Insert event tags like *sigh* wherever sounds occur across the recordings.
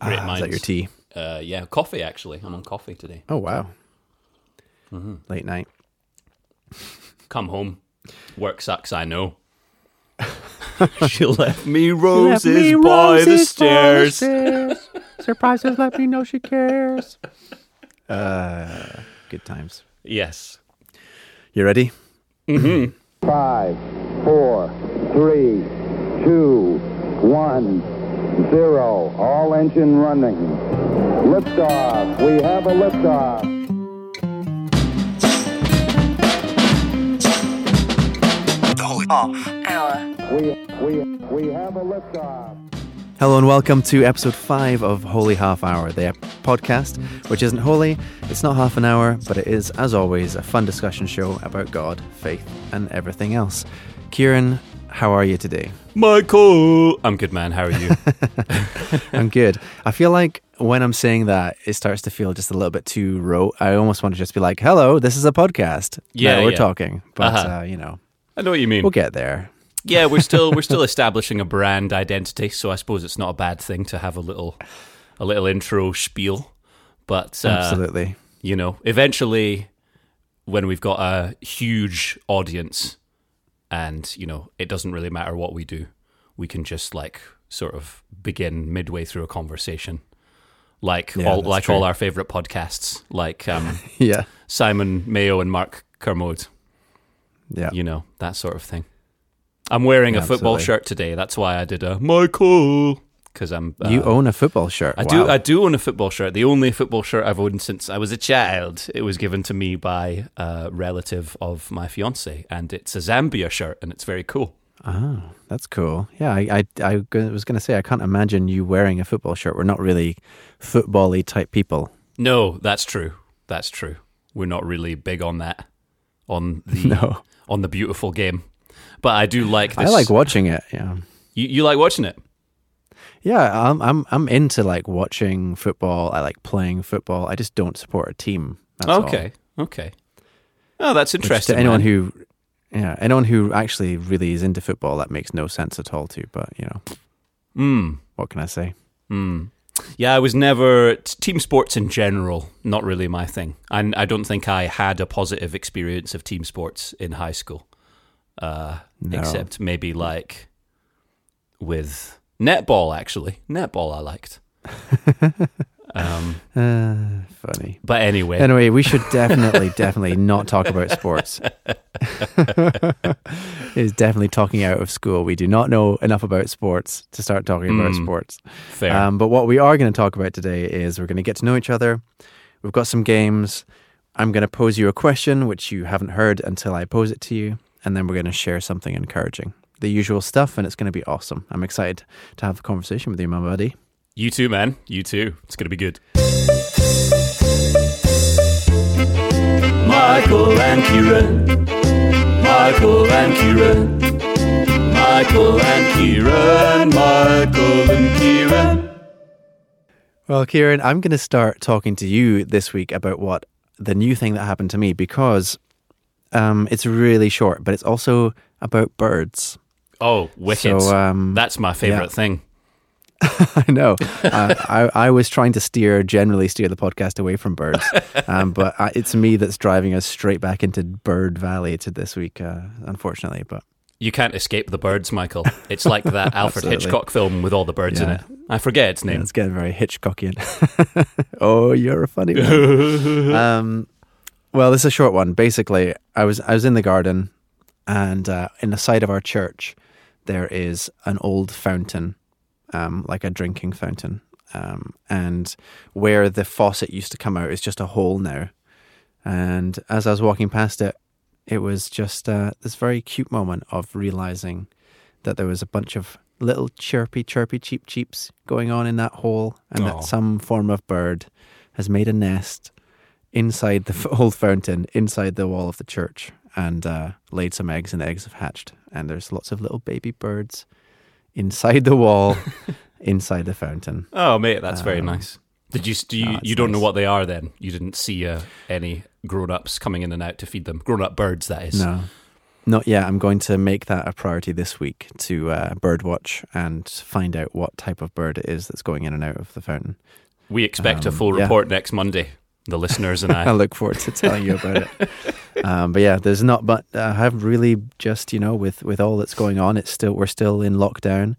Great Ah, minds. is that your tea? Uh, yeah, coffee actually. I'm on coffee today. Oh wow. Mm-hmm. Late night. Come home. Work sucks, I know. *laughs* she left me roses, by, the stairs. *laughs* Surprises, let me know she cares. Uh, good times. Yes. You ready? Five, four, three, two, one, zero. All engine running. Liftoff. We have a liftoff. Hour. We, we, we have a liftoff. Hello and welcome to episode five of Holy Half Hour, the podcast which isn't holy, it's not half an hour, but it is, as always, a fun discussion show about God, faith, and everything else. Kieran, how are you today? Michael! I'm good, man. How are you? *laughs* I'm good. I feel like when I'm saying that, it starts to feel just a little bit too rote. I almost want to just be like, "Hello, this is a podcast. Yeah, we're yeah. talking." But Uh-huh. uh, you know, I know what you mean. we'll get there. Yeah, we're still we're *laughs* still establishing a brand identity, so I suppose it's not a bad thing to have a little a little intro spiel. But uh, Absolutely. you know, eventually, when we've got a huge audience, and you know, it doesn't really matter what we do, we can just like sort of begin midway through a conversation, like Yeah, all like true. all our favorite podcasts, like um, *laughs* Yeah. Simon Mayo and Mark Kermode. Yeah. You know that sort of thing. I'm wearing a football absolutely. shirt today. That's why I did a Michael because I'm. Uh, you own a football shirt. I Wow. do. I do own a football shirt. The only football shirt I've owned since I was a child. It was given to me by a relative of my fiance, and it's a Zambia shirt, and it's very cool. Oh, that's cool. Yeah, I, I, I was going to say I can't imagine you wearing a football shirt. We're not really football-y type people. No, that's true. That's true. We're not really big on that. On the *laughs* No, on the beautiful game, but I do like. This. I like watching it. Yeah, You, you like watching it? Yeah. I'm, I'm, I'm into like watching football. I like playing football. I just don't support a team. That's all. okay. Okay. Oh, that's interesting. To anyone who, yeah, anyone who actually really is into football, that makes no sense at all. To, but you know, Mm. what can I say? Mm. Yeah, I was never team sports in general. Not really my thing, and I don't think I had a positive experience of team sports in high school, uh, No. except maybe like with netball. Actually, netball I liked. *laughs* um, Uh, funny. but anyway, Anyway, we should definitely, *laughs* definitely not talk about sports. *laughs* is definitely talking out of school. We do not know enough about sports to start talking about Mm. sports. fair. Um, but what we are going to talk about today is we're going to get to know each other. We've got some games. I'm going to pose you a question which you haven't heard until I pose it to you, and then we're going to share something encouraging. The usual stuff, and it's going to be awesome. I'm excited to have a conversation with you, my buddy. you too, man. You too. It's gonna be good. Michael and Kieran. Michael and Kieran. Michael and Kieran. Michael and Kieran. Well, Kieran, I'm going to start talking to you this week about what the new thing that happened to me because um, it's really short, but it's also about birds. Oh, wicked. So, um, That's my favorite yeah. thing. *laughs* I know. uh, I, I was trying to steer, generally steer the podcast away from birds, *laughs* um, but uh, it's me that's driving us straight back into Bird Valley to this week, uh, unfortunately. But You can't escape the birds, Michael. It's like that *laughs* Alfred Hitchcock film with all the birds in it. I forget its yeah, name. it's getting very Hitchcockian. oh, you're a funny one. um, well, this is a short one. Basically, I was I was in the garden, and uh, in the side of our church, there is an old fountain, um, like a drinking fountain, um, and where the faucet used to come out is just a hole now. And as I was walking past it, it was just uh, this very cute moment of realizing that there was a bunch of little chirpy, chirpy, cheep cheeps going on in that hole, and Aw. that some form of bird has made a nest inside the *laughs* old fountain, inside the wall of the church, and uh, laid some eggs, and the eggs have hatched. And there's lots of little baby birds inside the wall, *laughs* inside the fountain. Oh, mate, that's very Um, nice. Did you? Do you? oh, you don't know what they are then? You didn't see uh, any grown-ups coming in and out to feed them. Grown-up birds, that is. No, Not yet. I'm going to make that a priority this week to uh, bird watch and find out what type of bird it is that's going in and out of the fountain. We expect a Um, full yeah. report next Monday. The listeners and *laughs* I I. look forward to telling you about it. *laughs* Um, but yeah, there's not. But I have really just you know with with all that's going on, it's still we're still in lockdown.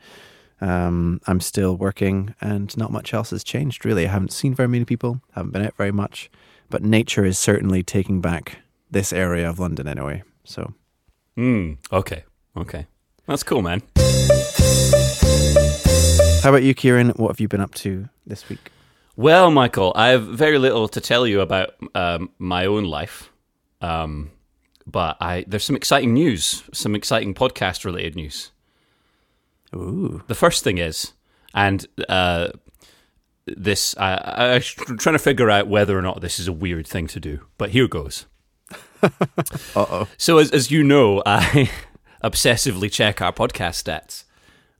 Um, I'm still working, and not much else has changed really. I haven't seen very many people, haven't been out very much, but nature is certainly taking back this area of London anyway. So Hmm. okay. Okay. That's cool, man. how about you, Kieran? What have you been up to this week? Well, Michael, I have very little to tell you about um, my own life, um, but I there's some exciting news, some exciting podcast related news. Ooh, The first thing is, and uh, this I, I'm trying to figure out whether or not this is a weird thing to do, but here goes. *laughs* uh oh. So, as as you know, I *laughs* obsessively check our podcast stats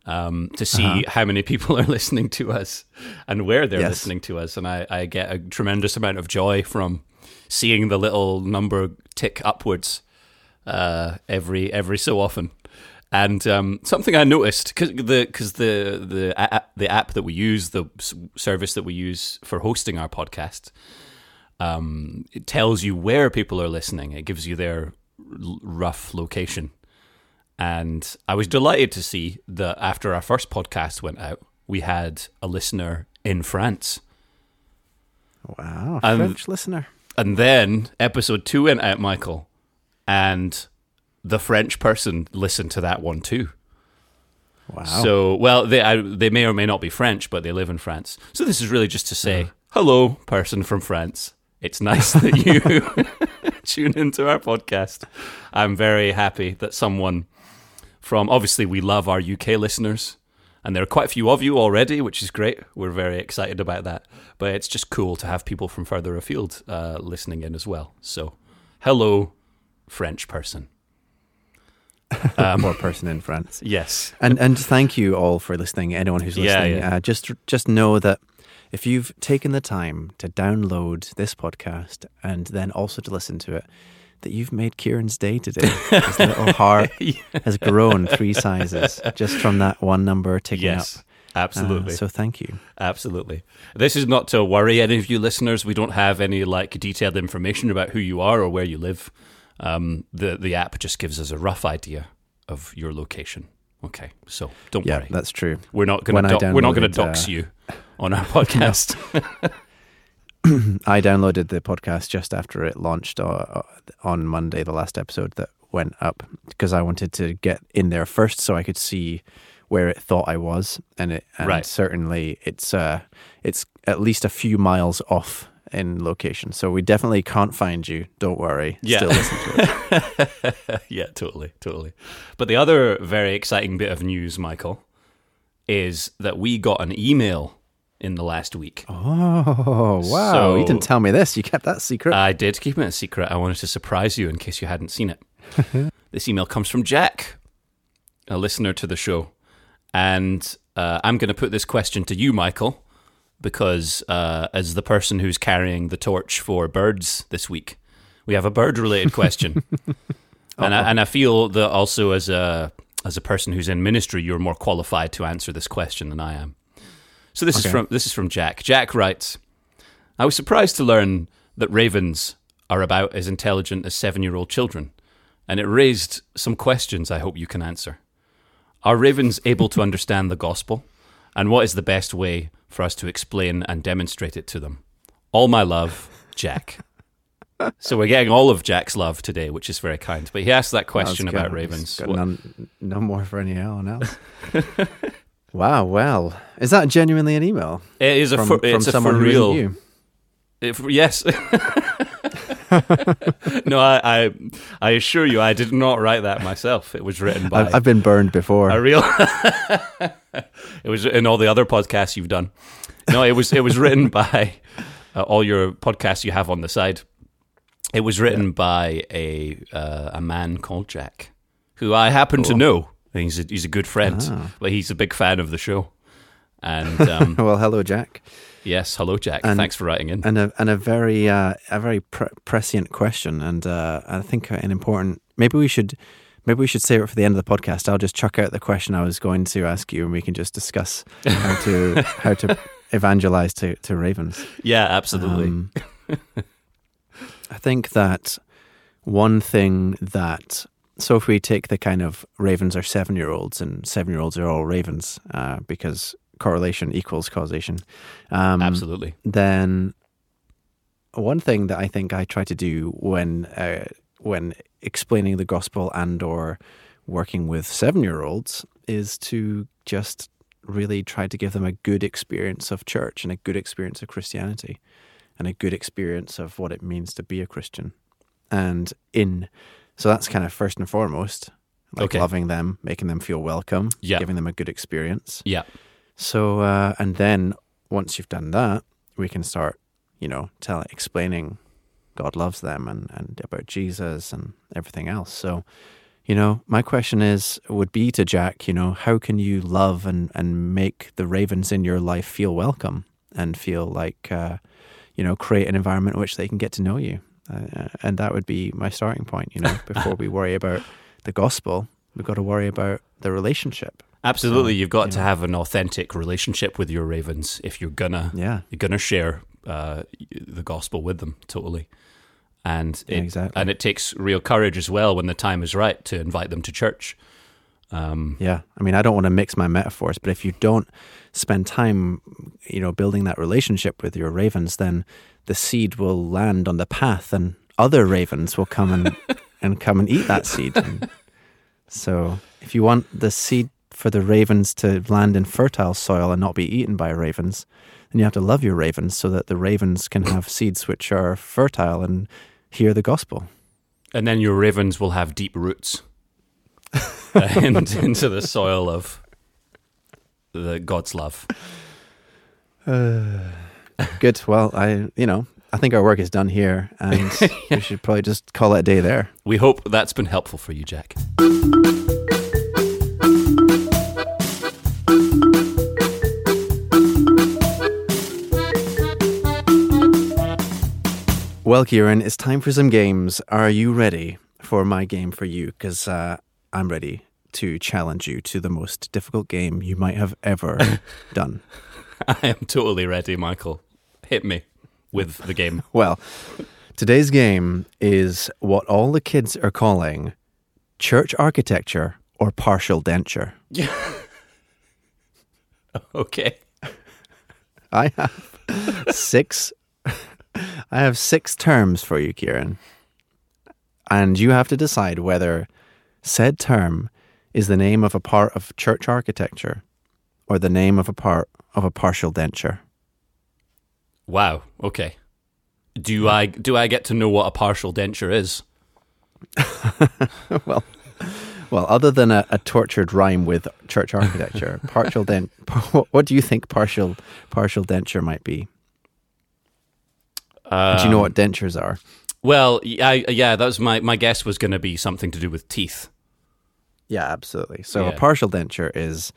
um, to see how many people *laughs* are listening to us and where they're Yes. listening to us, and I, I get a tremendous amount of joy from seeing the little number tick upwards uh, every every so often. And um, something I noticed because the because the the a- the app that we use, the service that we use for hosting our podcast, um, it tells you where people are listening. It gives you their rough location. And I was delighted to see that after our first podcast went out, we had a listener in France. Wow, Um, French listener. And then episode two went out, Michael, and the French person listened to that one too. Wow. So, well, they I, they may or may not be French, but they live in France. So this is really just to say, hello, person from France. It's nice that you *laughs* *laughs* tune into our podcast. I'm very happy that someone from obviously we love our UK listeners, and there are quite a few of you already, which is great. We're very excited about that. But it's just cool to have people from further afield uh, listening in as well. So, hello, French person. *laughs* Um, Poor person in France. Yes. And and thank you all for listening. Anyone who's Yeah, listening, yeah. Uh, just just know that if you've taken the time to download this podcast and then also to listen to it, that you've made Kieran's day today. *laughs* His little heart has grown three sizes just from that one number ticking Yes. up. Uh, Absolutely. so thank you. Absolutely. This is not to worry any of you listeners. We don't have any like detailed information about who you are or where you live. Um, the the app just gives us a rough idea of your location. Okay, so don't Yeah, worry. that's true. We're not going to we're not going to dox uh, you on our *laughs* podcast. *laughs* *clears throat* I downloaded the podcast just after it launched uh, on Monday, the last episode that went up, because I wanted to get in there first so I could see where it thought I was, and it and Right. certainly it's uh it's at least a few miles off in location, so we definitely can't find you. Don't worry. Yeah. Still listen to it. *laughs* yeah, totally, totally. But the other very exciting bit of news, Michael, is that we got an email in the last week. Oh wow! So- you didn't tell me this. You kept that secret. I did keep it a secret. I wanted to surprise you in case you hadn't seen it. *laughs* this email comes from Jack, a listener to the show. And uh, I'm going to put this question to you, Michael, because uh, as the person who's carrying the torch for birds this week, we have a bird related question. *laughs* and, I, and I feel that also as a, as a person who's in ministry, you're more qualified to answer this question than I am. So this is from this is from Jack. Jack writes, I was surprised to learn that ravens are about as intelligent as seven year old children, and it raised some questions I hope you can answer. Are ravens able to understand the gospel? And what is the best way for us to explain and demonstrate it to them? All my love, Jack. *laughs* so we're getting all of Jack's love today, which is very kind. But he asked that question about ravens. None, no more for anyone else. *laughs* wow. Well, is that genuinely an email it is a from, for, from a someone for real. you? If, yes. *laughs* no, I, I I assure you, I did not write that myself. It was written by I've, I've been burned before. a real. *laughs* it was in all the other podcasts you've done. No, it was it was written *laughs* by uh, all your podcasts you have on the side. It was written by a uh, a man called Jack, who I happen to know. He's a, he's a good friend, Ah. but he's a big fan of the show. And *laughs* um, well, hello, Jack. yes, hello, Jack. And- Thanks for writing in. and a and a very uh, a very pre- prescient question, and uh, I think an important. Maybe we should maybe we should save it for the end of the podcast. I'll just chuck out the question I was going to ask you, and we can just discuss how to *laughs* how to evangelize to to ravens. Yeah, absolutely. Um, I think that one thing that so if we take the kind of ravens are seven year olds and seven year olds are all ravens uh, because correlation equals causation. Um, absolutely. Then one thing that I think I try to do when uh, when explaining the gospel and or working with seven year olds is to just really try to give them a good experience of church and a good experience of Christianity and a good experience of what it means to be a Christian. And in so that's kind of first and foremost, like Okay. loving them, making them feel welcome, Yeah. giving them a good experience. Yeah. So uh, and then once you've done that, we can start, you know, telling explaining God loves them and, and about Jesus and everything else. So, you know, my question is would be to Jack, you know, how can you love and, and make the ravens in your life feel welcome and feel like uh, you know, create an environment in which they can get to know you. Uh, and that would be my starting point, you know, *laughs* before we worry about the gospel, we've got to worry about the relationship. Absolutely. You've got you to know. have an authentic relationship with your ravens if you're gonna Yeah. you're gonna share uh, the gospel with them totally. And Yeah, exactly. and it takes real courage as well when the time is right to invite them to church. Um, Yeah. I mean, I don't want to mix my metaphors, but if you don't spend time, you know, building that relationship with your ravens, then the seed will land on the path and other ravens will come and, *laughs* and come and eat that seed. And so if you want the seed for the ravens to land in fertile soil and not be eaten by ravens, then you have to love your ravens so that the ravens can have seeds which are fertile and hear the gospel. and then your ravens will have deep roots uh, in- *laughs* into the soil of the God's love. Good. Well, I, you know, I think our work is done here and *laughs* we should probably just call it a day there. We hope that's been helpful for you, Jack. Well, Kieran, it's time for some games. Are you ready for my game for you? Because uh, I'm ready to challenge you to the most difficult game you might have ever *laughs* done. I am totally ready, Michael. Hit me with the game. *laughs* Well, today's game is what all the kids are calling church architecture or partial denture. *laughs* Okay. I have six. I have six terms for you, Kieran, and you have to decide whether said term is the name of a part of church architecture or the name of a part of a partial denture. Wow. Okay. Do I do I get to know what a partial denture is? *laughs* well, well, other than a, a tortured rhyme with church architecture, *laughs* partial dent. What do you think partial partial denture might be? do you know what um, dentures are? Well, yeah, yeah. That was my my guess was going to be something to do with teeth. Yeah, absolutely. So a partial denture is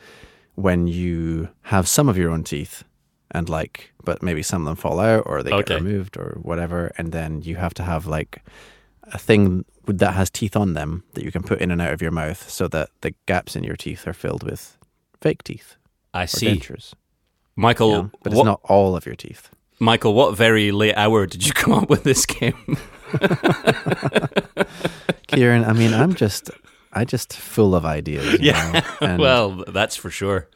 when you have some of your own teeth and like but maybe some of them fall out or they get removed or whatever and then you have to have like a thing that has teeth on them that you can put in and out of your mouth so that the gaps in your teeth are filled with fake teeth I see, dentures. Michael. But what, it's not all of your teeth. Michael, what very late hour did you *laughs* come up with this game? *laughs* Kieran, I mean, I'm just I just full of ideas. you *laughs* Yeah, know, and- well, that's for sure.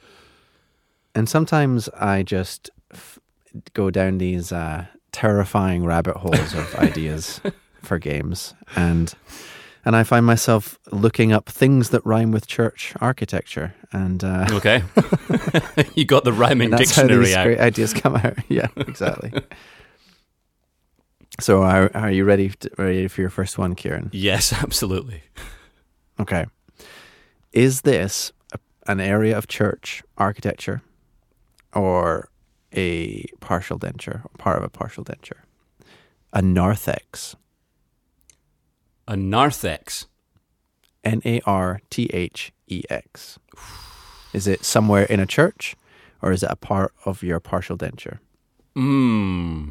And sometimes I just f- go down these uh, terrifying rabbit holes of *laughs* ideas for games, and and I find myself looking up things that rhyme with church architecture, and, uh, *laughs* Okay, *laughs* you got the rhyming and that's how dictionary out. great ideas come out. yeah, exactly. so, are, are you ready? To, ready for your first one, Kieran? Yes, absolutely. Okay. Is this a, an area of church architecture or a partial denture, or part of a partial denture? A narthex. A narthex. N A R T H E X. Is it somewhere in a church or is it a part of your partial denture? Hmm.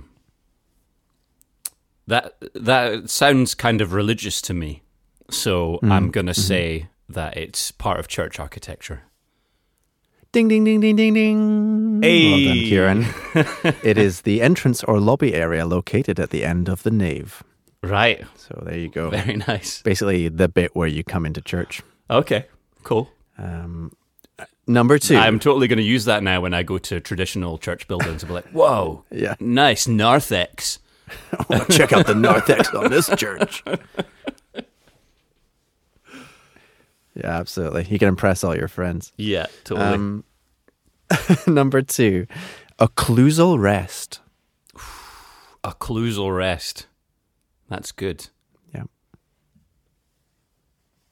That that sounds kind of religious to me. So I'm going to say that it's part of church architecture. Ding, ding, ding, ding, ding, ding. Well done, Kieran. *laughs* it is the entrance or lobby area located at the end of the nave. Right. So there you go. Very nice. Basically, the bit where you come into church. Okay. Cool. Um, number two. I'm totally going to use that now when I go to traditional church buildings. I'll be like, whoa, Yeah. nice narthex. *laughs* Check out the narthex on this church. *laughs* Yeah, absolutely. You can impress all your friends. Yeah, totally. Um, *laughs* number two, occlusal rest. *sighs* Occlusal rest. That's good. Yeah.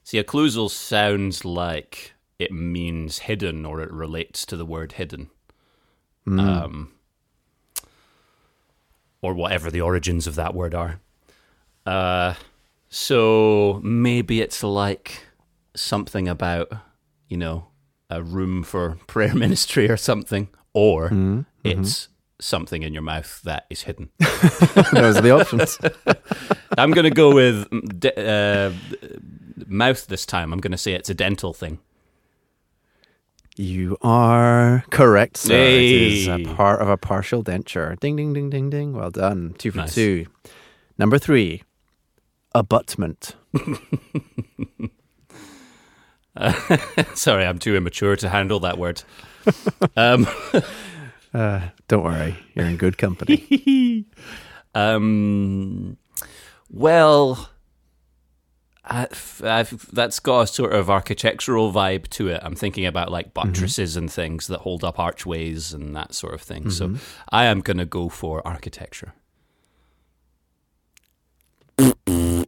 See, occlusal sounds like it means hidden or it relates to the word hidden. Um, or whatever the origins of that word are. Uh, so maybe it's like something about, you know, a room for *laughs* prayer ministry or something, or it's something in your mouth that is hidden. *laughs* Those are the options. *laughs* I'm going to go with mm, uh, mouth this time. I'm going to say it's a dental thing. You are correct, sir. It is a part of a partial denture. Ding, ding, ding, ding, ding. Well done. Two for Nice. two. Number three, abutment. *laughs* Sorry, I'm too immature to handle that word. *laughs* um, *laughs* Uh, don't worry, you're in good company. um, well, I, I've, that's got a sort of architectural vibe to it. I'm thinking about like buttresses and things that hold up archways and that sort of thing. So I am going to go for architecture.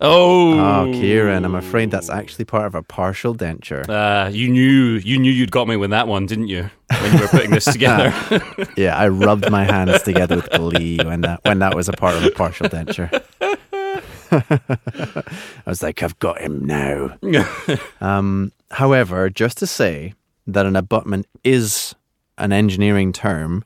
Oh, oh, Kieran, I'm afraid that's actually part of a partial denture. Uh, you knew you knew you'd got me with that one, didn't you? When you were putting this *laughs* together. *laughs* Yeah, I rubbed my hands together with glee when that when that was a part of a partial denture. *laughs* I was like, I've got him now. Um, however, just to say that an abutment is an engineering term,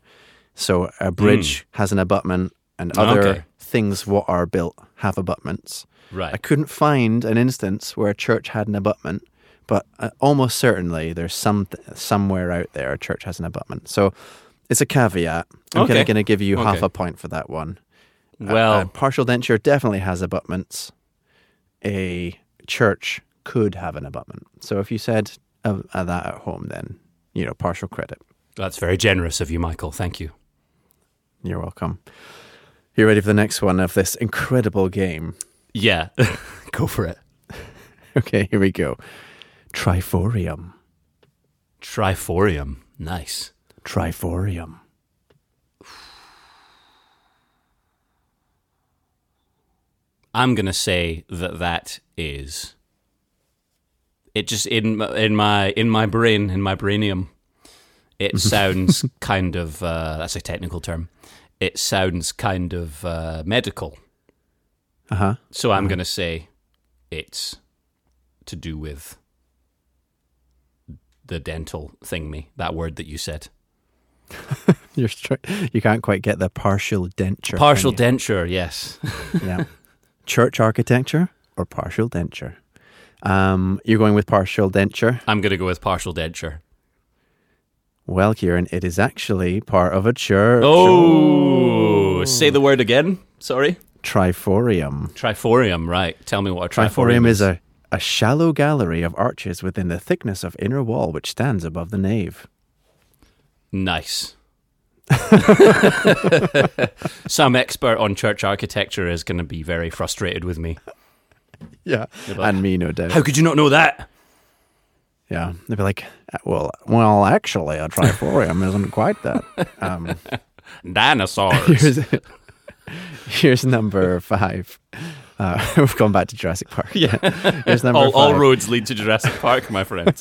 so a bridge has an abutment, and other Okay. things what are built have abutments. I couldn't find an instance where a church had an abutment, but uh, almost certainly there's some somewhere out there a church has an abutment. So it's a caveat. I'm Okay. going to give you half a point for that one. A- Well, a partial denture definitely has abutments. A church could have an abutment. So if you said uh, uh, that at home, then you know partial credit. that's very generous of you, Michael. Thank you. You're welcome. You ready for the next one of this incredible game? Yeah, *laughs* go for it. *laughs* Okay, here we go. Triforium. Triforium. Nice. Triforium. I'm gonna say that that is. It just in my- in my in my brain in my brainium, it *laughs* sounds kind of uh, that's a technical term. It sounds kind of uh, medical. Uh huh. So I'm gonna say it's to do with the dental thingy. That word that you said. *laughs* You're stri- you can't quite get the partial denture. Partial denture. Yes. *laughs* yeah. Church architecture or partial denture? Um, you're going with partial denture. I'm gonna go with partial denture. Well, Kieran, it is actually part of a church. Oh, say the word again. Sorry. Triforium. Triforium, right. Tell me what a triforium, Triforium is a, a shallow gallery of arches within the thickness of inner wall which stands above the nave. Nice. *laughs* Some expert on church architecture is going to be very frustrated with me. *laughs* Yeah. but- And me, no doubt. How could you not know that? Yeah. They'd be like, well, well, actually, a triforium isn't quite that. *laughs* Um, Dinosaurs. *laughs* here's, number five. Uh, *laughs* we've gone back to Jurassic Park. Yeah. *laughs* Here's number all, all roads lead to Jurassic Park, my friend.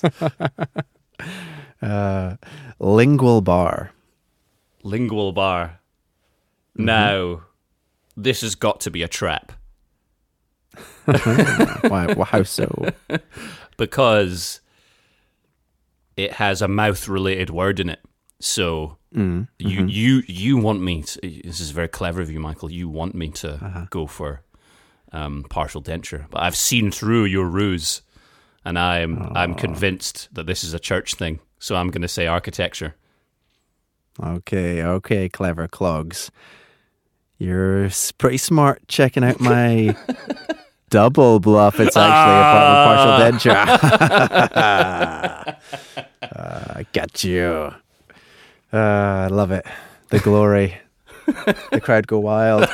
Uh, lingual bar. Lingual bar. Now, this has got to be a trap Why, how so? because it has a mouth-related word in it. So Mm, you you you want me? To, this is very clever of you, Michael. You want me to go for um, partial denture. But I've seen through your ruse, and I'm I'm convinced that this is a church thing. So I'm going to say architecture. Okay, okay, clever clogs. You're pretty smart checking out my *laughs* double bluff. It's actually a partial denture. *laughs* *laughs* uh, I got you. Uh, I love it. The glory. *laughs* the crowd go wild. *laughs*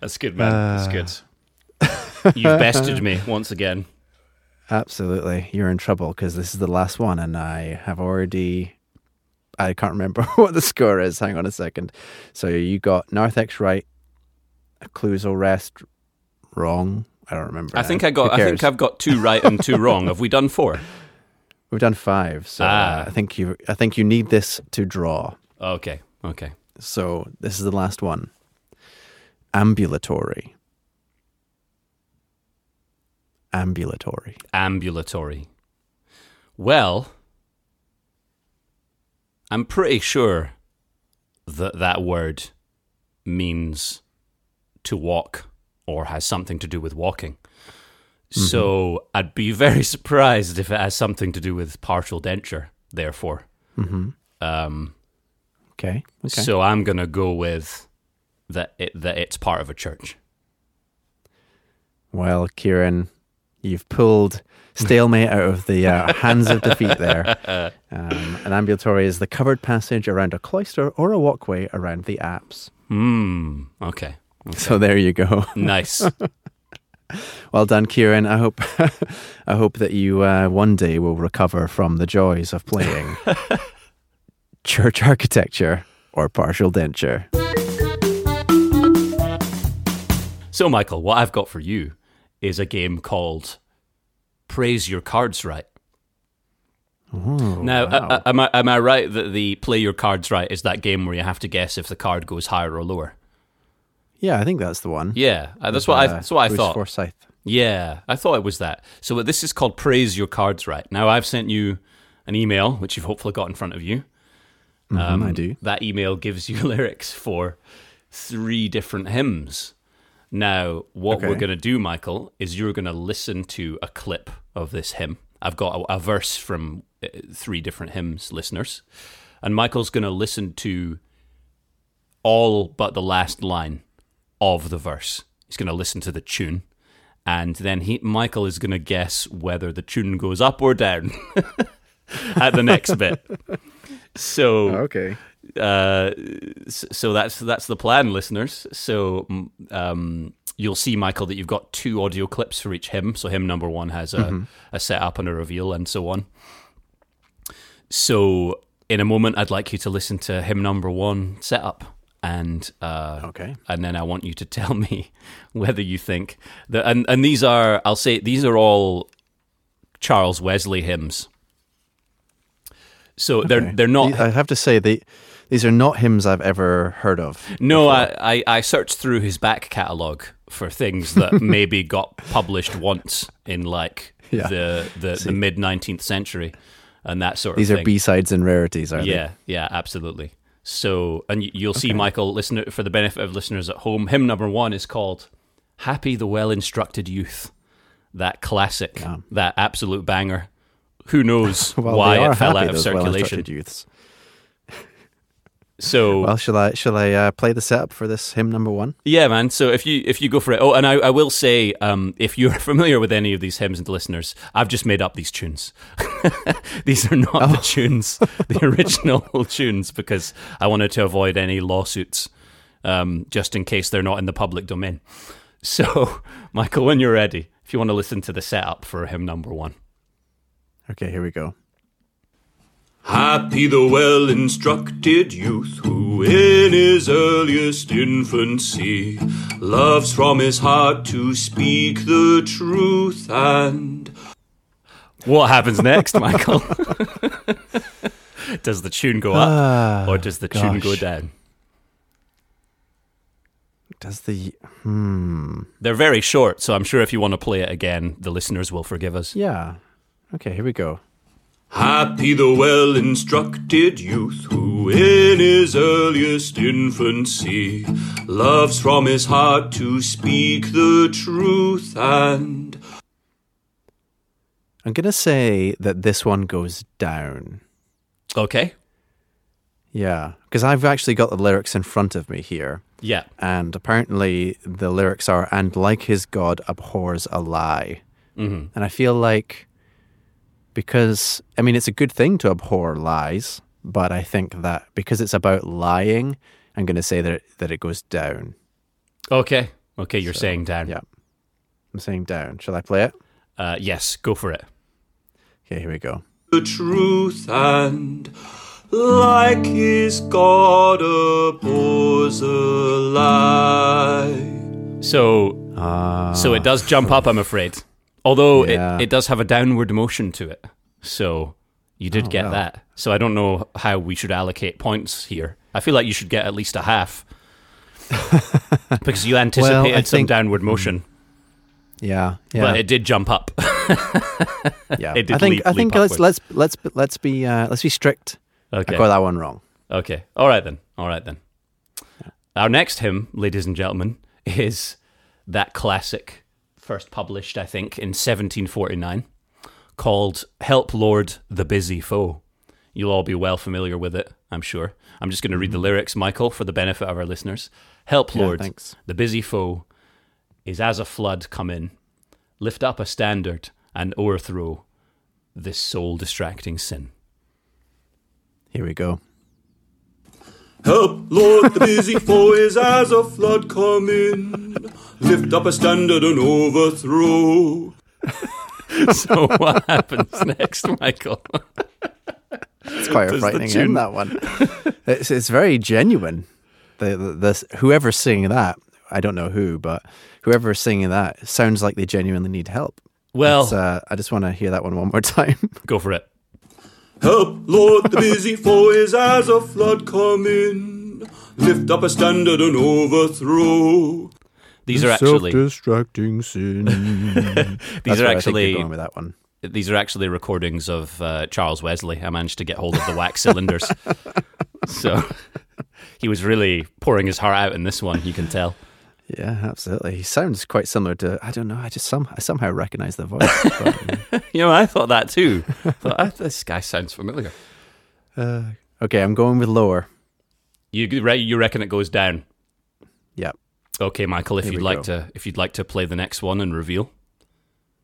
That's good, man. That's good. You've bested me once again. Absolutely. You're in trouble because this is the last one, and I have already. I can't remember *laughs* what the score is. Hang on a second. So you got Narthex right, Cluzo Rest wrong. I don't remember. I now. think I got. I think I've got two right and two wrong. Have we done four? We've done five. So Ah. I think you. I think you need this to draw. Okay. Okay. So this is the last one. Ambulatory. Ambulatory. ambulatory. Well, I'm pretty sure that that word means to walk or has something to do with walking. So I'd be very *laughs* surprised if it has something to do with partial denture, therefore. Um, Okay. Okay. So I'm going to go with that, it, that it's part of a church. Well, Kieran, you've pulled stalemate out of the uh, *laughs* hands of defeat there. *laughs* Um, an ambulatory is the covered passage around a cloister or a walkway around the apse. Hmm. Okay. So there you go. Nice. Well done, Kieran. I hope *laughs* I hope that you uh, one day will recover from the joys of playing *laughs* church architecture or partial denture. So, Michael, what I've got for you is a game called Praise Your Cards Right. now, wow. am, I, am I right that the Play Your Cards Right is that game where you have to guess if the card goes higher or lower? Yeah, I think that's the one. Yeah, uh, that's what I, Uh, that's what I Bruce thought. Forsyth. Yeah, I thought it was that. So this is called Praise Your Cards Right. Now, I've sent you an email, which you've hopefully got in front of you. Mhm, I do. That email gives you *laughs* lyrics for three different hymns. Now, what we're going to do, Michael, is you're going to listen to a clip of this hymn. I've got a, a verse from uh, three different hymns, listeners. And Michael's going to listen to all but the last line of the verse. He's going to listen to the tune. And then he, Michael is going to guess whether the tune goes up or down *laughs* at the next bit. So Okay. uh, so that's that's the plan, listeners. So um, you'll see, Michael, that you've got two audio clips for each hymn. So hymn number one has a, a setup and a reveal, and so on. So in a moment, I'd like you to listen to hymn number one setup, and uh, Okay. and then I want you to *laughs* tell me whether you think that. And and these are, I'll say, these are all Charles Wesley hymns. So they're they're not I have to say the these are not hymns I've ever heard of. No, I, I, I searched through his back catalogue for things that *laughs* maybe got published once in like Yeah. the the, the mid nineteenth century and that sort These of These are. B sides and rarities, are yeah, they? yeah, yeah, absolutely. So, and you- you'll see, Michael, listen for the benefit of listeners at home. Hymn number one is called "Happy the Well Instructed Youth." That classic, Yeah. that absolute banger. Who knows? *laughs* Well, why it fell out of circulation? youths. So, Well, shall I shall I uh, play the setup for this hymn number one? Yeah, man. So if you if you go for it, oh, and I, I will say, um, if you're *laughs* familiar with any of these hymns and listeners, I've just made up these tunes. *laughs* these are not Oh. the tunes, the *laughs* original tunes, because I wanted to avoid any lawsuits, um, just in case they're not in the public domain. So, Michael, when you're ready, if you want to listen to the setup for hymn number one. Okay, here we go. Happy the well instructed youth who in his earliest infancy loves from his heart to speak the truth and What happens next, Michael? *laughs* does the tune go up Ah, or does the tune go down? Does the hmm? They're very short, so I'm sure if you want to play it again, the listeners will forgive us. Yeah. Okay, here we go. Happy the well instructed youth who in in his earliest infancy loves from his heart to speak the truth and I'm going to say that this one goes down. Okay. Yeah, because I've actually got the lyrics in front of me here. Yeah. And apparently the lyrics are, and like his God abhors a lie. Mm-hmm. And I feel like, because, I mean, it's a good thing to abhor lies, but I think that because it's about lying, I'm going to say that it, that it goes down. Okay. Okay, you're saying down. Yeah. I'm saying down. Shall I play it? Uh, yes, go for it. Okay, here we go. the truth and like his God abhors a lie. So, so it does jump up, I'm afraid. Although Yeah. it, it does have a downward motion to it. So you did Oh, get wow. that. So I don't know how we should allocate points here. I feel like you should get at least a half. *laughs* because you anticipated some think- downward motion, Yeah, yeah, but it did jump up. *laughs* yeah. it did I think leap- I think let's let's let's let's be uh, let's be strict. okay. I got that one wrong. Okay. All right then. All right then. Our next hymn, ladies and gentlemen, is that classic, first published, I think, in 1749, called Help Lord the Busy Foe. You'll all be well familiar with it, I'm sure. I'm just going to read the mm-hmm. lyrics, Michael, for the benefit of our listeners. Help Lord, thanks. the busy foe is as a flood come in. Lift up a standard and o'erthrow this soul distracting sin. Here we go. Help, Lord, the busy foe is as a flood come in. Lift up a standard and overthrow. *laughs* So what happens next, Michael? It's quite a Does the frightening tune- end, that one. it's, it's very genuine. The, the, this, whoever's singing that, I don't know who, but whoever's singing that sounds like they genuinely need help. Well, uh, I just want to hear that one one more *laughs* time. go for it. Help, Lord, the busy foe is as a flood come in. Lift up a standard and overthrow. These are actually self-destructing sin. *laughs* these That's are where I think actually you're going with that one. these are actually recordings of uh, Charles Wesley. I managed to get hold of the wax cylinders, *laughs* so he was really pouring his heart out in this one. You can tell. Yeah, absolutely. He sounds quite similar to. I don't know. I just some I somehow recognize the voice. *laughs* but, You know, I thought that too. Thought, "Ah, this guy sounds familiar. *laughs* uh, okay, I'm going with lower. You re- you reckon it goes down? Yeah. Okay, Michael. If Here you'd like go. to, if you'd like to play the next one and reveal.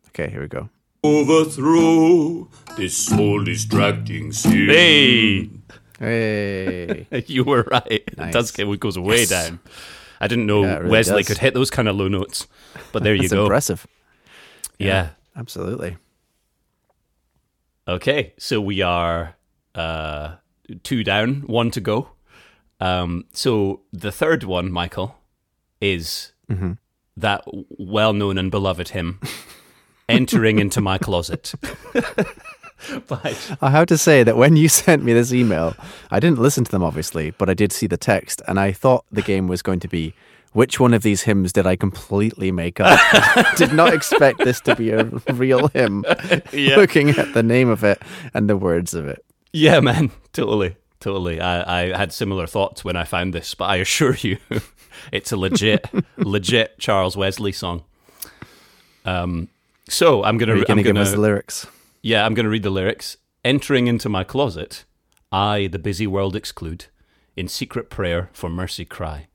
Okay, here we go. Overthrow this soul distracting sin. Hey, Hey. *laughs* you were right. It does. Nice. It goes way down. I didn't know Yeah, really Wesley does. could hit those kind of low notes, but there *laughs* you go. impressive. Yeah. Absolutely. Okay, so we are uh, two down, one to go. Um, so the third one, Michael, is Mm-hmm. that well-known and beloved hymn, "Entering into My Closet." *laughs* *laughs* By- I have to say that when you *laughs* sent me this email, I didn't listen to them obviously, but I did see the text, and I thought the game was going to be which one of these hymns did I completely make up? *laughs* Did not expect this to be a real hymn. Yeah. Looking at the name of it and the words of it. yeah, man, totally, totally. I, I had similar thoughts when I found this, but I assure you, it's a legit, legit Charles Wesley song. Um, so I'm gonna, Are you going I'm to give gonna, us the lyrics? Yeah, I'm going to read the lyrics. Entering into my closet, I the busy world exclude, in secret prayer for mercy cry,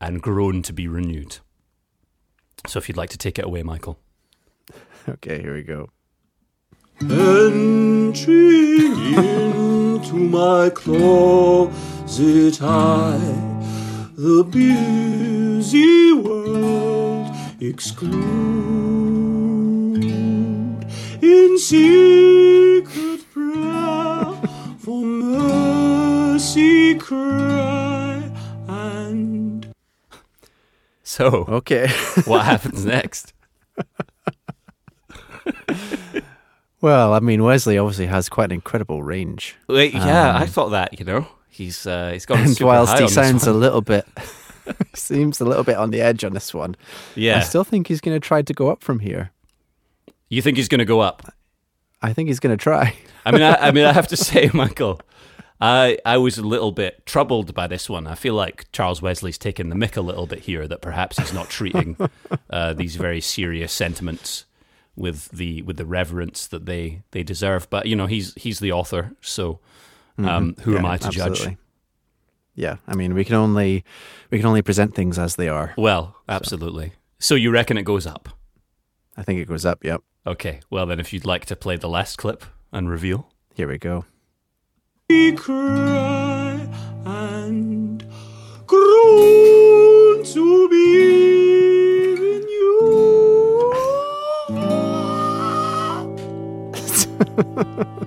and groan to be renewed. So if you'd like to take it away, Michael. *laughs* Okay, here we go. Entering into my closet, I, the busy world, exclude in secret prayer for mercy cry and So Okay. *laughs* what happens next? well, I mean, Wesley obviously has quite an incredible range. Wait, yeah, I thought that. You know, he's uh, he's gone And super whilst high he sounds a little bit, *laughs* *laughs* seems a little bit on the edge on this one, Yeah. I still think he's going to try to go up from here. You think he's going to go up? I think he's going to try. I mean, I, I mean, I have to *laughs* say, Michael, I I was a little bit troubled by this one. I feel like Charles Wesley's taken the mick a little bit here. That perhaps he's not treating *laughs* uh, these very serious sentiments with the with the reverence that they they deserve. But you know, he's he's the author, so um, who am I to judge? Yeah, I mean, we can only we can only present things as they are. Well, absolutely. So you reckon it goes up? I think it goes up. Yep. Okay. Well, then, if you'd like to play the last clip and reveal. Here we go. We cry and groan to be in you. *laughs*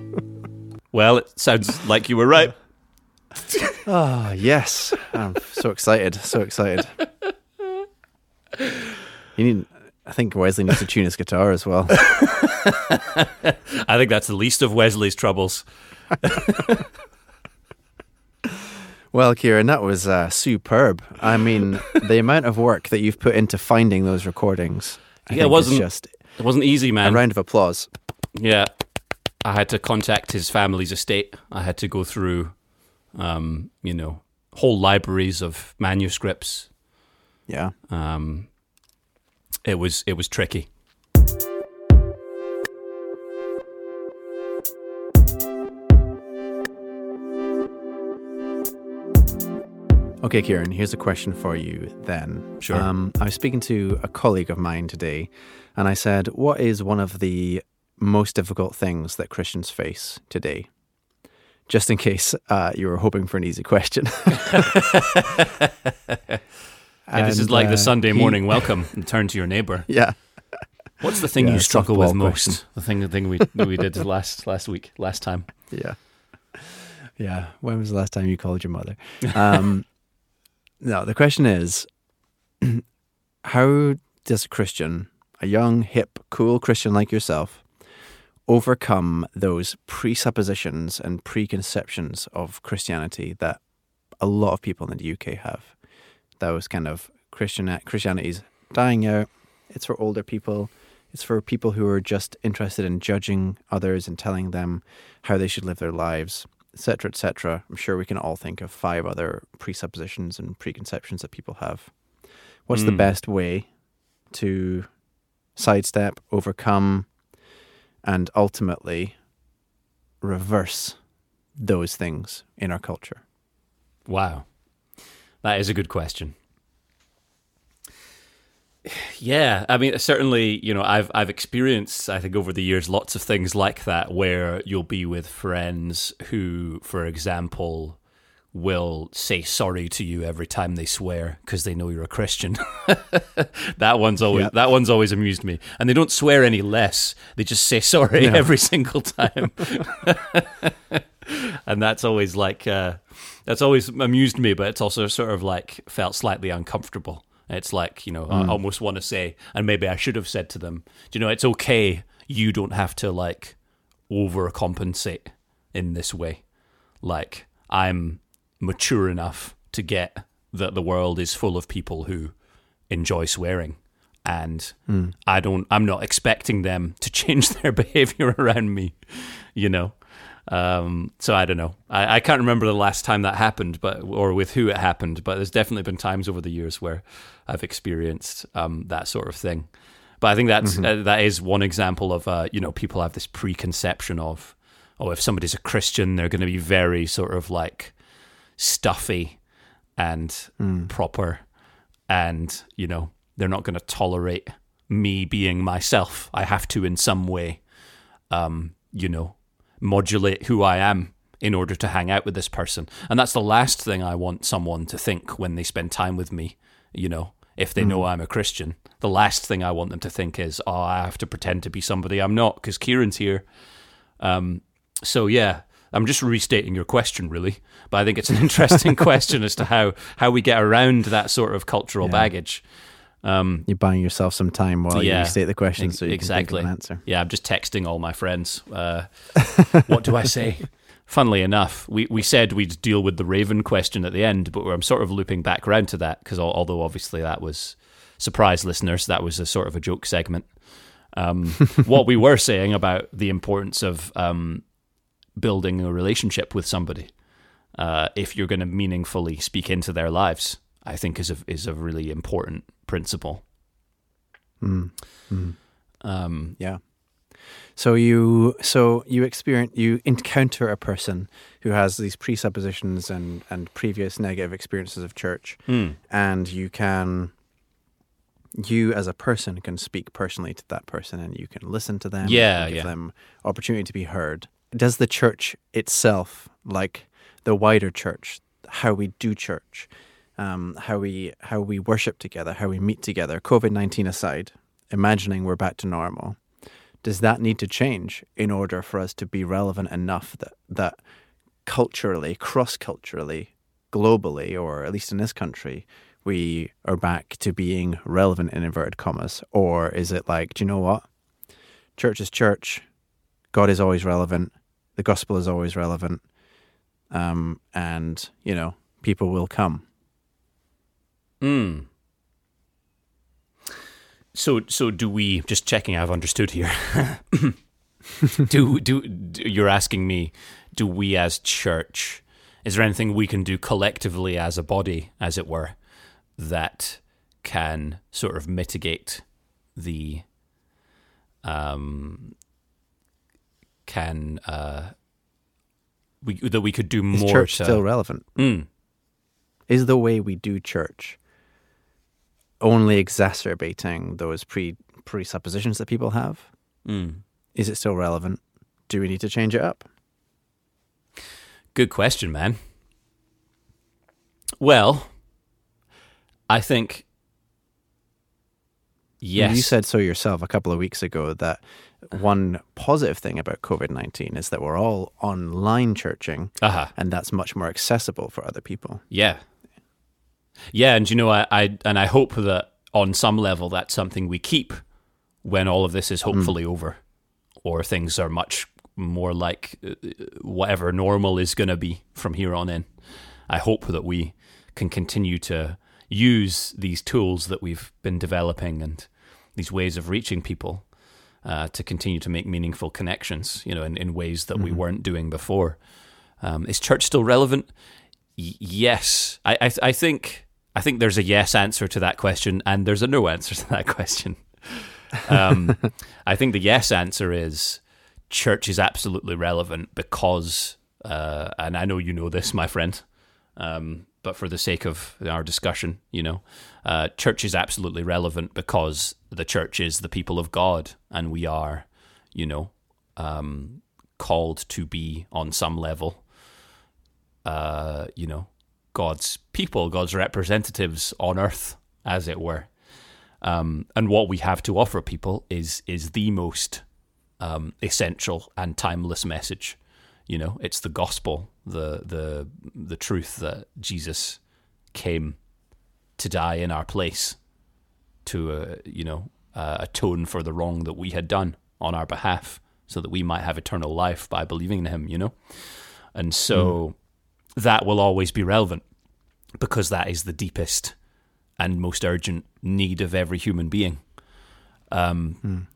Well, it sounds like you were right. Oh *laughs* yes, I'm so excited, so excited. You need. I think Wesley needs to tune his guitar as well. *laughs* I think that's the least of Wesley's troubles. Well, Kieran, that was uh, superb. I mean, the *laughs* amount of work that you've put into finding those recordings. I Yeah, it wasn't- just It wasn't easy, man. a round of applause. Yeah. I had to contact his family's estate. I had to go through, um, you know, whole libraries of manuscripts. Yeah. Um, it was it was tricky. Okay, Kieran, here's a question for you then. Sure. Um, I was speaking to a colleague of mine today, and I said, What is one of the most difficult things that Christians face today? Just in case uh, you were hoping for an easy question. *laughs* *laughs* Yeah, this is like the uh, Sunday he- morning welcome *laughs* and turn to your neighbor. Yeah. What's the thing Yeah, you struggle with most? question. The thing the thing we we did last last week, last time. Yeah. Yeah. When was the last time you called your mother? *laughs* Um, no, the question is *clears throat* how does a Christian, a young, hip, cool Christian like yourself, overcome those presuppositions and preconceptions of Christianity that a lot of people in the UK have? Those kind of Christian Christianity's dying out. It's for older people. It's for people who are just interested in judging others and telling them how they should live their lives, etc., etc. I'm sure we can all think of five other presuppositions and preconceptions that people have. What's the Mm. best way to sidestep, overcome, and ultimately reverse those things in our culture? Wow. That is a good question. Yeah, I mean certainly, you know, I've I've experienced I think over the years lots of things like that where you'll be with friends who for example will say sorry to you every time they swear because they know you're a Christian. *laughs* that one's always Yeah. that one's always amused me. And they don't swear any less. They just say sorry No. every single time. *laughs* and that's always like uh, that's always amused me, but it's also sort of like felt slightly uncomfortable. It's like you know, I almost want to say, and maybe I should have said to them, "Do you know, it's okay. You don't have to like overcompensate in this way. Like I'm mature enough to get that the world is full of people who enjoy swearing." And I don't. I'm not expecting them to *laughs* change their behavior around me, you know. Um, so I don't know. I, I can't remember the last time that happened, but or with who it happened. But there's definitely been times over the years where I've experienced um, that sort of thing. But I think that's uh, that is one example of uh, you know people have this preconception of oh if somebody's a Christian they're going to be very sort of like stuffy and proper, and you know they're not going to tolerate me being myself. I have to in some way um, you know, modulate who I am in order to hang out with this person. And that's the last thing I want someone to think when they spend time with me, you know, if they know I'm a Christian. The last thing I want them to think is, oh, I have to pretend to be somebody I'm not because Kieran's here. Um, so, yeah. I'm just restating your question, really, but I think it's an interesting *laughs* question as to how, how we get around that sort of cultural Yeah. baggage. Um, You're buying yourself some time while Yeah, you state the question ex- so you exactly. can think of an answer. Yeah, I'm just texting all my friends. Uh, *laughs* what do I say? Funnily enough, we, we said we'd deal with the Raven question at the end, but I'm sort of looping back around to that because although obviously that was surprise listeners, that was a sort of a joke segment. Um, *laughs* what we were saying about the importance of um, building a relationship with somebody uh, if you're going to meaningfully speak into their lives, I think is a is a really important principle. Um, Yeah. So you so you experience you encounter a person who has these presuppositions and and previous negative experiences of church, mm, and you can you as a person can speak personally to that person and you can listen to them Yeah, and give yeah. them opportunity to be heard does the church itself like the wider church how we do church um, how we how we worship together how we meet together covid-19 aside imagining we're back to normal does that need to change in order for us to be relevant enough that that culturally cross culturally globally or at least in this country we are back to being relevant in inverted commas? Or is it like do you know what? Church is church. God is always relevant the gospel is always relevant um, and you know people will come mm. So so do we? Just checking, I've understood here. *laughs* do, do do you're asking me? Do we as church? Is there anything we can do collectively as a body, as it were, that can sort of mitigate the um can uh we that we could do is more church to still relevant Mm. is the way we do church only exacerbating those pre presuppositions that people have Mm. is it still relevant do we need to change it up Good question, man. Well, I think yes. You said so yourself a couple of weeks ago that one positive thing about COVID 19 is that we're all online churching, uh-huh. and that's much more accessible for other people. Yeah. Yeah, and you know, I, I and I hope that on some level that's something we keep when all of this is hopefully over, or things are much more like uh, whatever normal is going to be from here on in. I hope that we can continue to use these tools that we've been developing and these ways of reaching people uh, to continue to make meaningful connections, you know, in, in ways that we weren't doing before. Um, is church still relevant? Y- yes, I, I I think I think there's a yes answer to that question, and there's a no answer to that *laughs* question. Um, I think the yes answer is church is absolutely relevant because, uh, and I know you know this, my friend, um, but for the sake of our discussion, you know, uh, church is absolutely relevant because the church is the people of God, and we are, you know, um, called to be on some level uh, you know, God's people, God's representatives on earth, as it were. Um, and what we have to offer people is is the most um, essential and timeless message. You know, it's the gospel, the the the truth that Jesus came to die in our place, to uh, you know uh, atone for the wrong that we had done on our behalf, so that we might have eternal life by believing in Him. You know, and so that will always be relevant because that is the deepest and most urgent need of every human being. Um,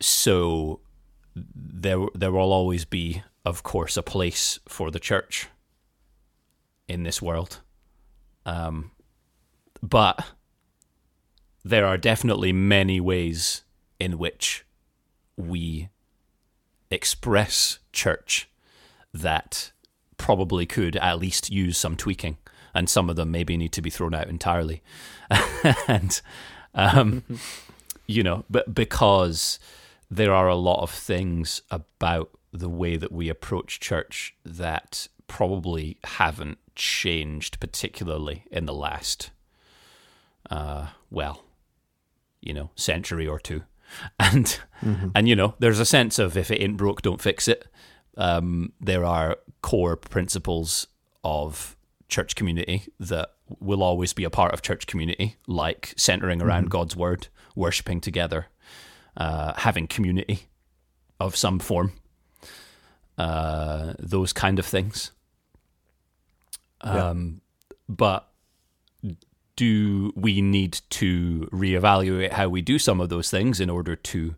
So there, there will always be, of course, a place for the church in this world. Um, but there are definitely many ways in which we express church that probably could at least use some tweaking, and some of them maybe need to be thrown out entirely. *laughs* and um, *laughs* you know, but because there are a lot of things about the way that we approach church that probably haven't changed particularly in the last uh well you know century or two. *laughs* And and you know there's a sense of if it ain't broke don't fix it. Um there are core principles of church community that will always be a part of church community like centering around god's word worshipping together uh having community of some form uh those kind of things um but do we need to reevaluate how we do some of those things in order to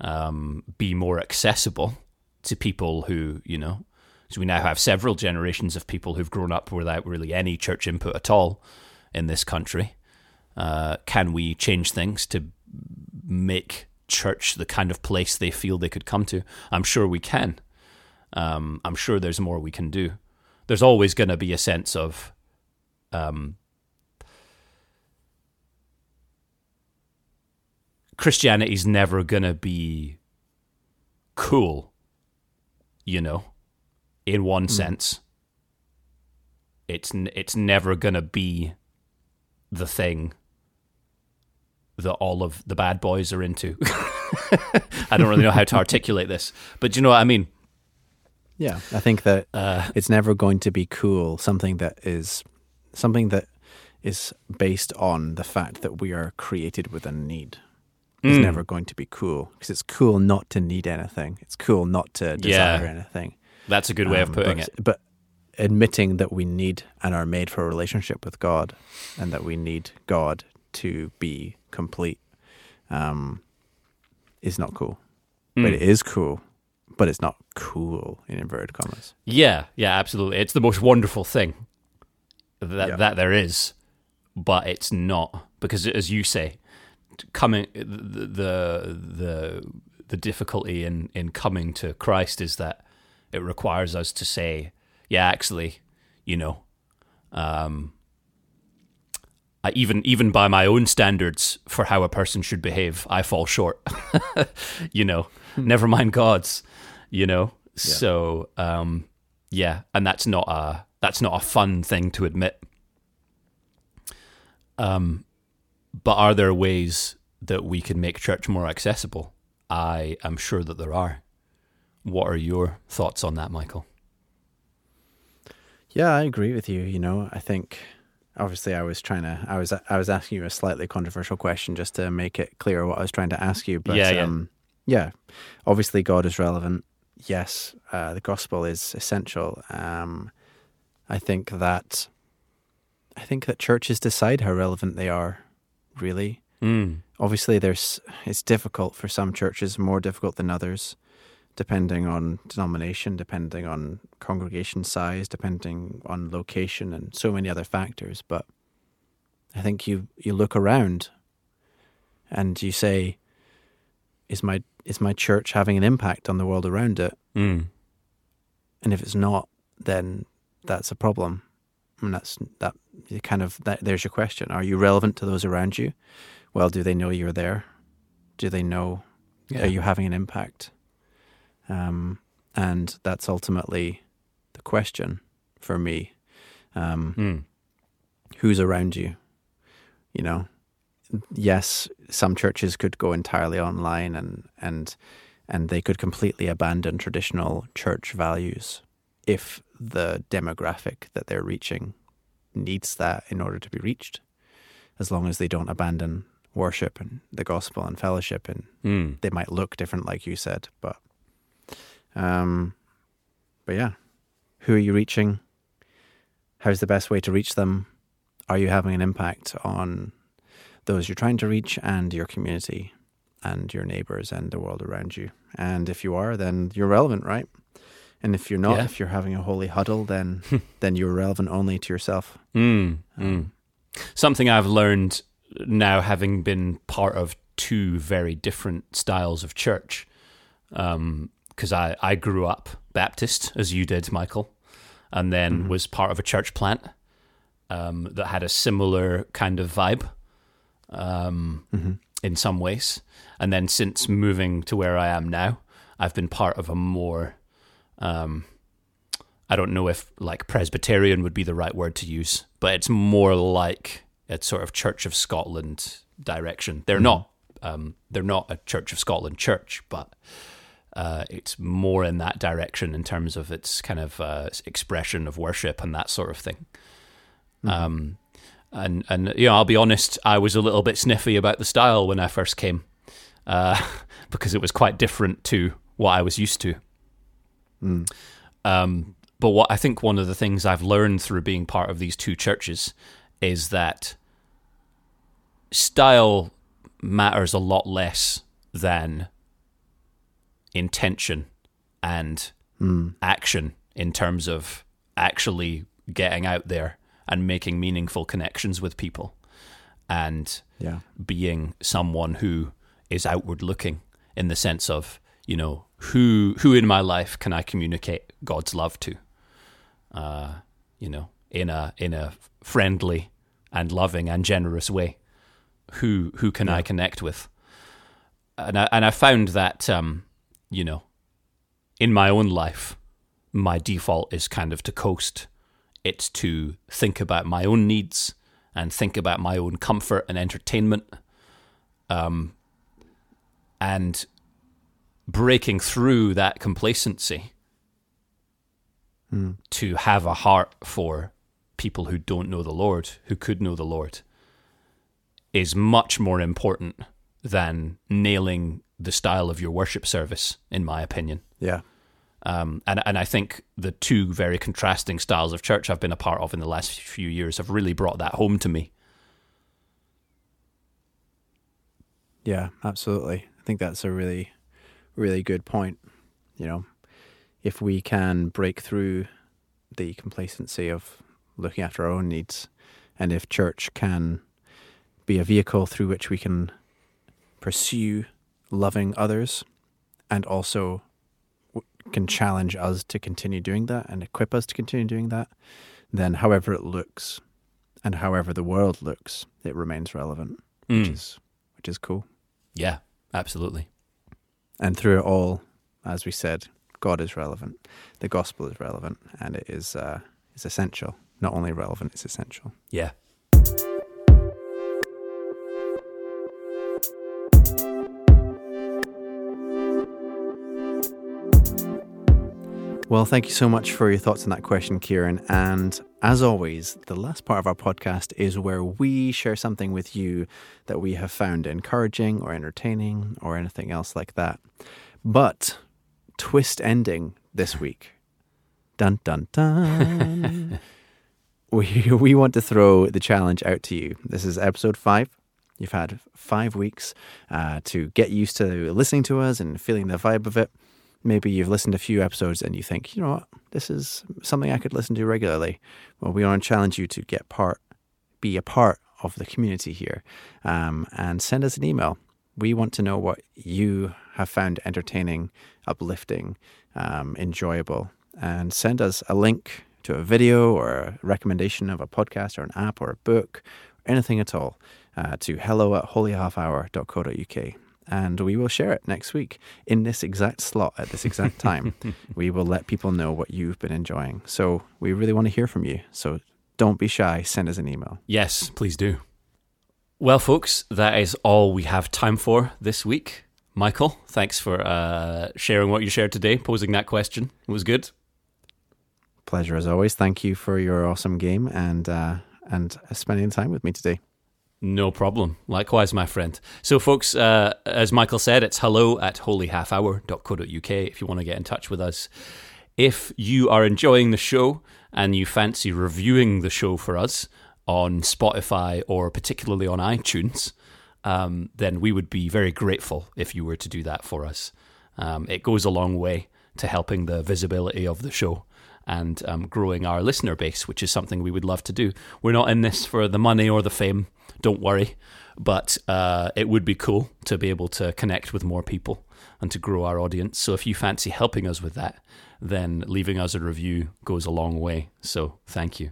um, be more accessible to people who, you know, So we now have several generations of people who've grown up without really any church input at all in this country. Uh, can we change things to make church the kind of place they feel they could come to? I'm sure we can. Um, I'm sure there's more we can do. There's always going to be a sense of um, Christianity's never going to be cool, you know, in one sense. It's it's never going to be the thing that all of the bad boys are into. *laughs* I don't really know how to articulate this, but do you know what I mean? Yeah, I think that Uh, it's never going to be cool. Something that is something that is based on the fact that we are created with a need is Mm. never going to be cool because it's cool not to need anything. It's cool not to desire Yeah. anything. That's a good way of Um, putting but, it. But admitting that we need and are made for a relationship with God, and that we need God to be complete, um, is not cool. But Mm. it is cool. But it's not cool in inverted commas. Yeah, yeah, absolutely. It's the most wonderful thing that Yeah. that there is, but it's not because, as you say, coming the the the, the difficulty in in coming to Christ is that it requires us to say, yeah, actually, you know, um, I, even even by my own standards for how a person should behave, I fall short. *laughs* you know, never mind God's. You know, so um, yeah, and that's not a that's not a fun thing to admit. Um, but are there ways that we can make church more accessible? I am sure that there are. What are your thoughts on that, Michael? Yeah, I agree with you. You know, I think obviously I was trying to I was I was asking you a slightly controversial question just to make it clear what I was trying to ask you. But Yeah, yeah. um yeah. Obviously God is relevant. Yes, uh, the gospel is essential. Um I think that I think that churches decide how relevant they are, really. Mm. Obviously there's it's difficult for some churches, more difficult than others depending on denomination, depending on congregation size, depending on location, and so many other factors. But I think you you look around and you say, "Is my is my church having an impact on the world around it?" Mm. And if it's not, then that's a problem. And that's that kind of that. There's your question: Are you relevant to those around you? Well, do they know you're there? Do they know? Yeah. Are you having an impact? Um, and that's ultimately the question for me. Um, Mm. who's around you? You know, yes, some churches could go entirely online and and and they could completely abandon traditional church values if the demographic that they're reaching needs that in order to be reached. As long as they don't abandon worship and the gospel and fellowship and Mm. they might look different, like you said, but um, but yeah, who are you reaching? How's the best way to reach them? Are you having an impact on those you're trying to reach and your community and your neighbors and the world around you? And if you are, then you're relevant, right? And if you're not, Yeah. if you're having a holy huddle, then *laughs* then you're relevant only to yourself. Mm, mm. Something I've learned now, having been part of two very different styles of church, because I, I grew up Baptist, as you did, Michael, and then was part of a church plant um, that had a similar kind of vibe um, in some ways. And then since moving to where I am now, I've been part of a more um, I don't know if like Presbyterian would be the right word to use, but it's more like a sort of Church of Scotland direction. They're not um, they're not a Church of Scotland church, but uh, it's more in that direction in terms of its kind of uh, expression of worship and that sort of thing. Um, and and you know, I'll be honest, I was a little bit sniffy about the style when I first came, uh, *laughs* because it was quite different to what I was used to. Um, but what I think one of the things I've learned through being part of these two churches is that style matters a lot less than intention and action in terms of actually getting out there and making meaningful connections with people and Yeah. being someone who is outward looking in the sense of you know who who in my life can I communicate God's love to? Uh, you know in a in a friendly and loving and generous way. Who who can I connect with? And I, and I found that um, you know in my own life my default is kind of to coast it's to think about my own needs and think about my own comfort and entertainment um, and breaking through that complacency to have a heart for people who don't know the Lord, who could know the Lord, is much more important than nailing the style of your worship service, in my opinion. Yeah. Um, and and I think the two very contrasting styles of church I've been a part of in the last few years have really brought that home to me. Yeah, absolutely. I think that's a really, really good point. You know, if we can break through the complacency of looking after our own needs, and if church can be a vehicle through which we can pursue loving others and also can challenge us to continue doing that and equip us to continue doing that, then however it looks and however the world looks, it remains relevant, which Mm. is which is cool. Yeah, absolutely. And through it all, as we said, God is relevant, the gospel is relevant, and it is uh, is essential. Not only relevant, it's essential. Yeah. Well, thank you so much for your thoughts on that question, Kieran. And as always, the last part of our podcast is where we share something with you that we have found encouraging or entertaining or anything else like that. But twist ending this week. Dun dun dun. *laughs* we we want to throw the challenge out to you. This is episode five. You've had five weeks uh, to get used to listening to us and feeling the vibe of it. Maybe you've listened to a few episodes and you think, you know what, this is something I could listen to regularly. Well, we want to challenge you to get part, be a part of the community here, um, and send us an email. We want to know what you have found entertaining, uplifting, um, enjoyable, and send us a link to a video or a recommendation of a podcast or an app or a book, or anything at all, uh, to hello at holyhalfhour.co.uk. And we will share it next week in this exact slot at this exact time. *laughs* we will let people know what you've been enjoying. So we really want to hear from you. So don't be shy. Send us an email. Yes, please do. Well, folks, that is all we have time for this week. Michael, thanks for uh, sharing what you shared today, posing that question. It was good. Pleasure as always. Thank you for your awesome game and uh, and spending time with me today. No problem. Likewise, my friend. So, folks, uh, as Michael said, it's hello at holyhalfhour.co.uk if you want to get in touch with us. If you are enjoying the show and you fancy reviewing the show for us on Spotify or particularly on iTunes, um, then we would be very grateful if you were to do that for us. Um, it goes a long way to helping the visibility of the show and um, growing our listener base, which is something we would love to do. We're not in this for the money or the fame, don't worry, but uh, it would be cool to be able to connect with more people and to grow our audience. So if you fancy helping us with that, then leaving us a review goes a long way. So thank you.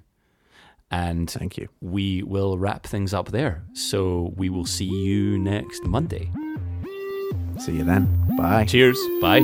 And Thank you. we will wrap things up there. So we will see you next Monday. See you then. Bye. Cheers. Bye.